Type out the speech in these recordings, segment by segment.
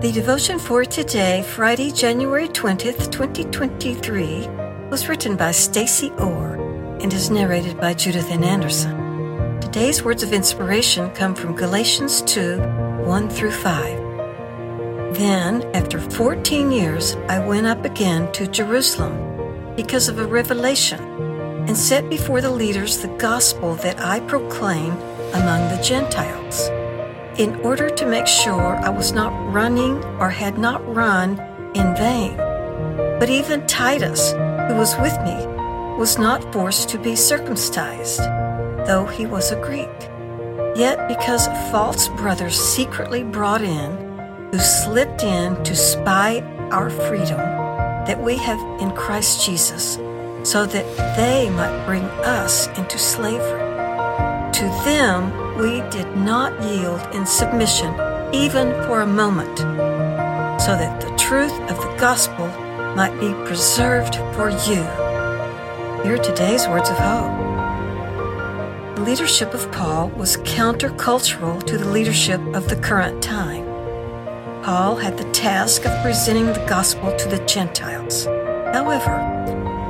The devotion for today, Friday, January 20th, 2023, was written by Stacy Orr and is narrated by Judith N. Anderson. Today's words of inspiration come from Galatians 2 1 through 5. Then, after 14 years, I went up again to Jerusalem because of a revelation and set before the leaders the gospel that I proclaim among the Gentiles in order to make sure I was not running or had not run in vain. But even Titus, who was with me, was not forced to be circumcised, though he was a Greek. Yet, because false brothers secretly brought in, who slipped in to spy our freedom that we have in Christ Jesus, so that they might bring us into slavery. To them, we did not yield in submission even for a moment, so that the truth of the gospel might be preserved for you. Here are today's words of hope. The leadership of Paul was countercultural to the leadership of the current time. Paul had the task of presenting the gospel to the Gentiles. However,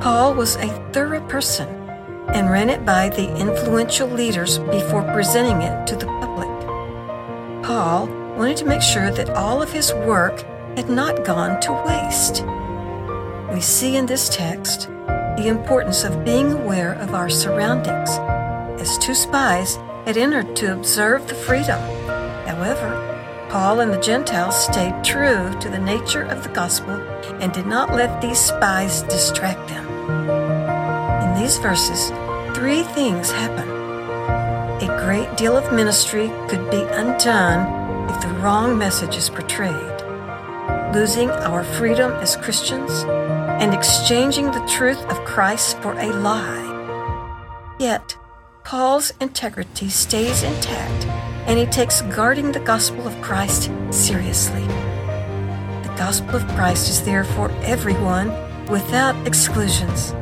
Paul was a thorough person and ran it by the influential leaders before presenting it to the public. Paul wanted to make sure that all of his work had not gone to waste. We see in this text the importance of being aware of our surroundings, as two spies had entered to observe the freedom. However, Paul and the Gentiles stayed true to the nature of the gospel and did not let these spies distract them. These verses, three things happen. A great deal of ministry could be undone if the wrong message is portrayed. Losing our freedom as Christians and exchanging the truth of Christ for a lie. Yet, Paul's integrity stays intact and he takes guarding the gospel of Christ seriously. The gospel of Christ is there for everyone without exclusions.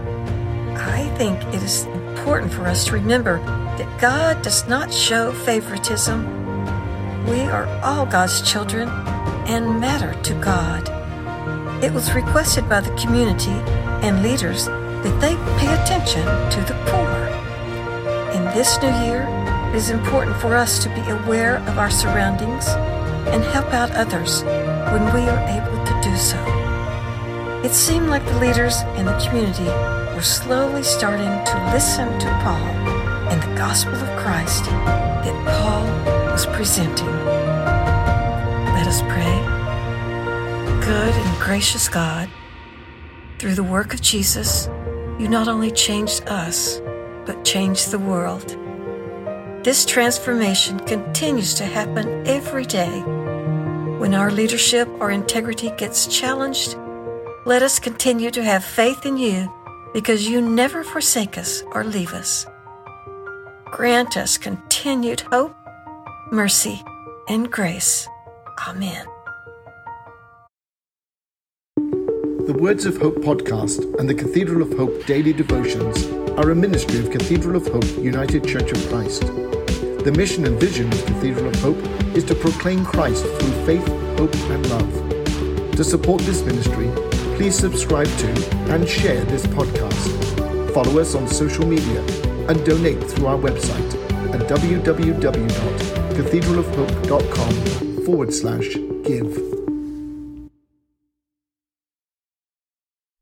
I think it is important for us to remember that God does not show favoritism. We are all God's children and matter to God. It was requested by the community and leaders that they pay attention to the poor. In this new year, it is important for us to be aware of our surroundings and help out others when we are able. It seemed like the leaders in the community were slowly starting to listen to Paul and the gospel of Christ that Paul was presenting. Let us pray. Good and gracious God, through the work of Jesus, you not only changed us, but changed the world. This transformation continues to happen every day. When our leadership or integrity gets challenged, let us continue to have faith in you because you never forsake us or leave us. Grant us continued hope, mercy, and grace. Amen. The Words of Hope podcast and the Cathedral of Hope daily devotions are a ministry of Cathedral of Hope United Church of Christ. The mission and vision of Cathedral of Hope is to proclaim Christ through faith, hope, and love. To support this ministry, please subscribe to and share this podcast. Follow us on social media and donate through our website at www.cathedralofhope.com forward slash give.